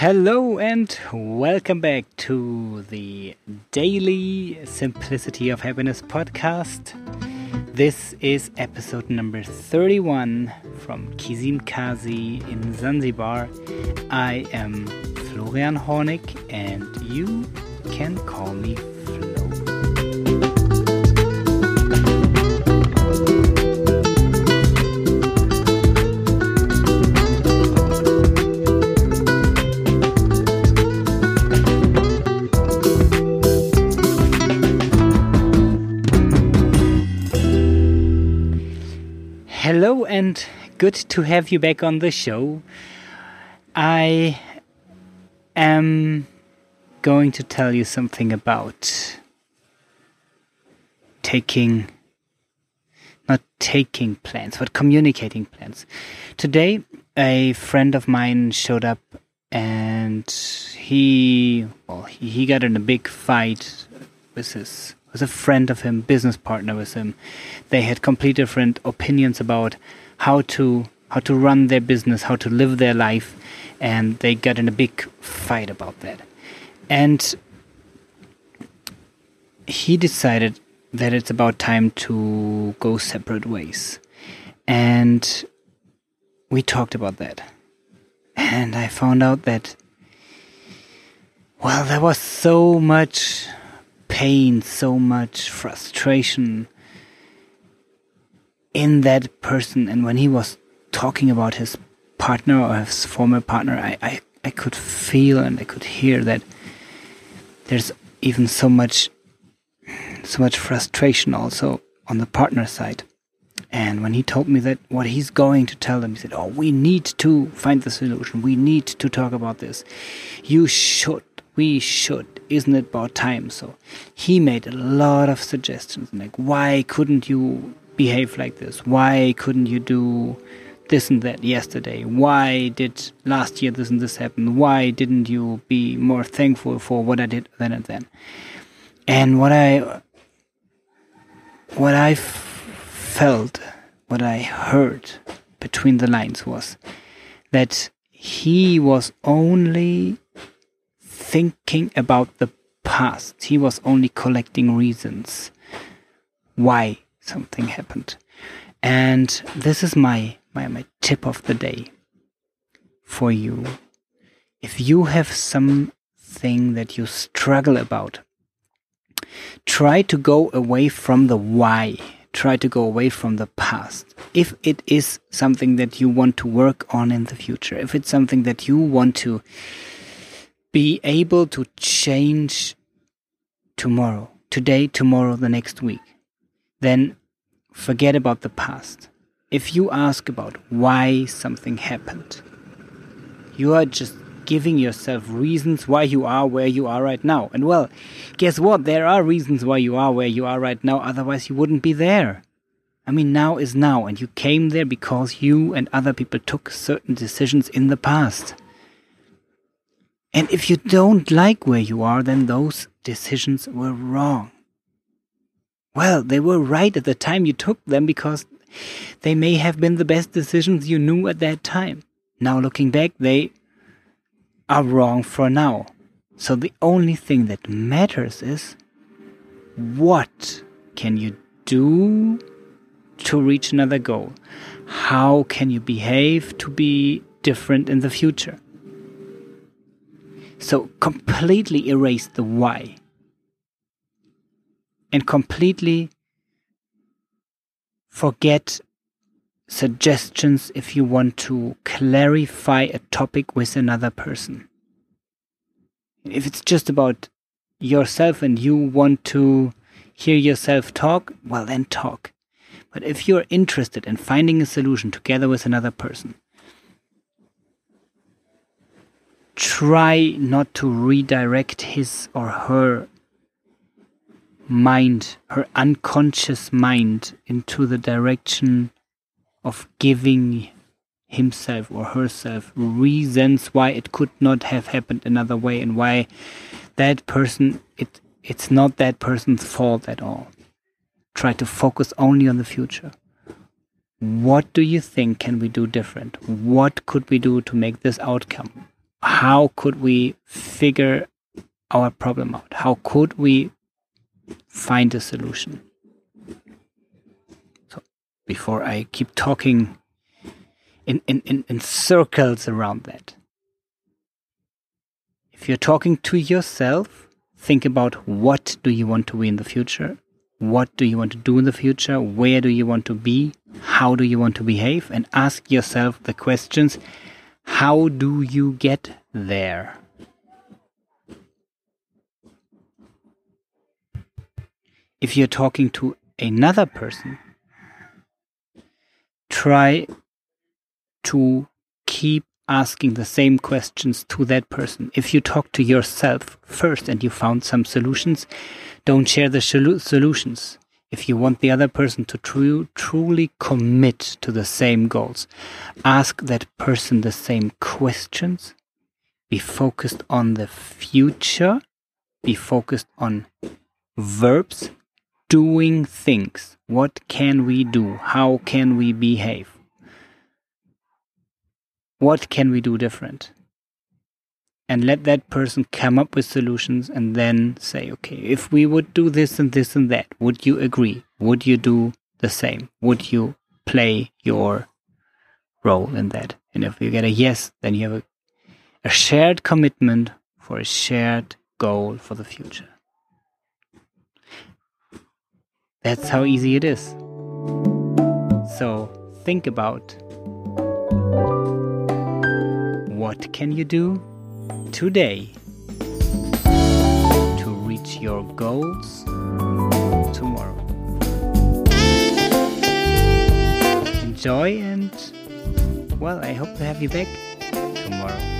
Hello and welcome back to the daily Simplicity of Happiness podcast. This is episode number 31 from Kizimkazi in Zanzibar. I am Florian Hornig and you can call me Hello and good to have you back on the show. I am going to tell you something about taking, not taking plans, but communicating plans. Today, a friend of mine showed up and he, well, he, got in a big fight with his was a friend of him, business partner with him. They had completely different opinions about how to how to run their business, how to live their life, and they got in a big fight about that. And he decided that it's about time to go separate ways. And we talked about that. And I found out that well, there was so much pain, so much frustration in that person. And when he was talking about his partner or his former partner, I, I, I could feel and I could hear that there's even so much so much frustration also on the partner side. And when he told me that what he's going to tell them, he said, Oh, we need to find the solution. We need to talk about this. You should we should. Isn't it about time? So he made a lot of suggestions like, why couldn't you behave like this? Why couldn't you do this and that yesterday? Why did last year this and this happen? Why didn't you be more thankful for what I did then and then? And what I what I felt, what I heard between the lines was that he was only thinking about the past. He was only collecting reasons why something happened. And this is my, my, my tip of the day for you. If you have something that you struggle about, try to go away from the why. Try to go away from the past. If it is something that you want to work on in the future, if it's something that you want to be able to change tomorrow, today, tomorrow, the next week, then forget about the past. If you ask about why something happened, you are just giving yourself reasons why you are where you are right now. And well, guess what? There are reasons why you are where you are right now, otherwise, you wouldn't be there. I mean, now is now, and you came there because you and other people took certain decisions in the past. And if you don't like where you are, then those decisions were wrong. Well, they were right at the time you took them because they may have been the best decisions you knew at that time. Now, looking back, they are wrong for now. So the only thing that matters is what can you do to reach another goal? How can you behave to be different in the future? So completely erase the why. And completely forget suggestions if you want to clarify a topic with another person. If it's just about yourself and you want to hear yourself talk, well, then talk. But if you're interested in finding a solution together with another person, try not to redirect his or her mind, her unconscious mind, into the direction of giving himself or herself reasons why it could not have happened another way and why that person it it's not that person's fault at all. Try to focus only on the future. What do you think can we do different? What could we do to make this outcome how could we figure our problem out? How could we find a solution? So before I keep talking in, in, in, in circles around that. If you're talking to yourself, think about what do you want to be in the future? What do you want to do in the future? Where do you want to be? How do you want to behave? And ask yourself the questions how do you get there? If you're talking to another person, try to keep asking the same questions to that person. If you talk to yourself first and you found some solutions, don't share the solutions. If you want the other person to tru- truly commit to the same goals, ask that person the same questions. Be focused on the future. Be focused on verbs, doing things. What can we do? How can we behave? What can we do different? And let that person come up with solutions and then say, okay, if we would do this and this and that, would you agree? Would you do the same? Would you play your role in that? And if you get a yes, then you have a, a shared commitment for a shared goal for the future. That's how easy it is. So think about what can you do today to reach your goals tomorrow. Enjoy and, well, I hope to have you back tomorrow.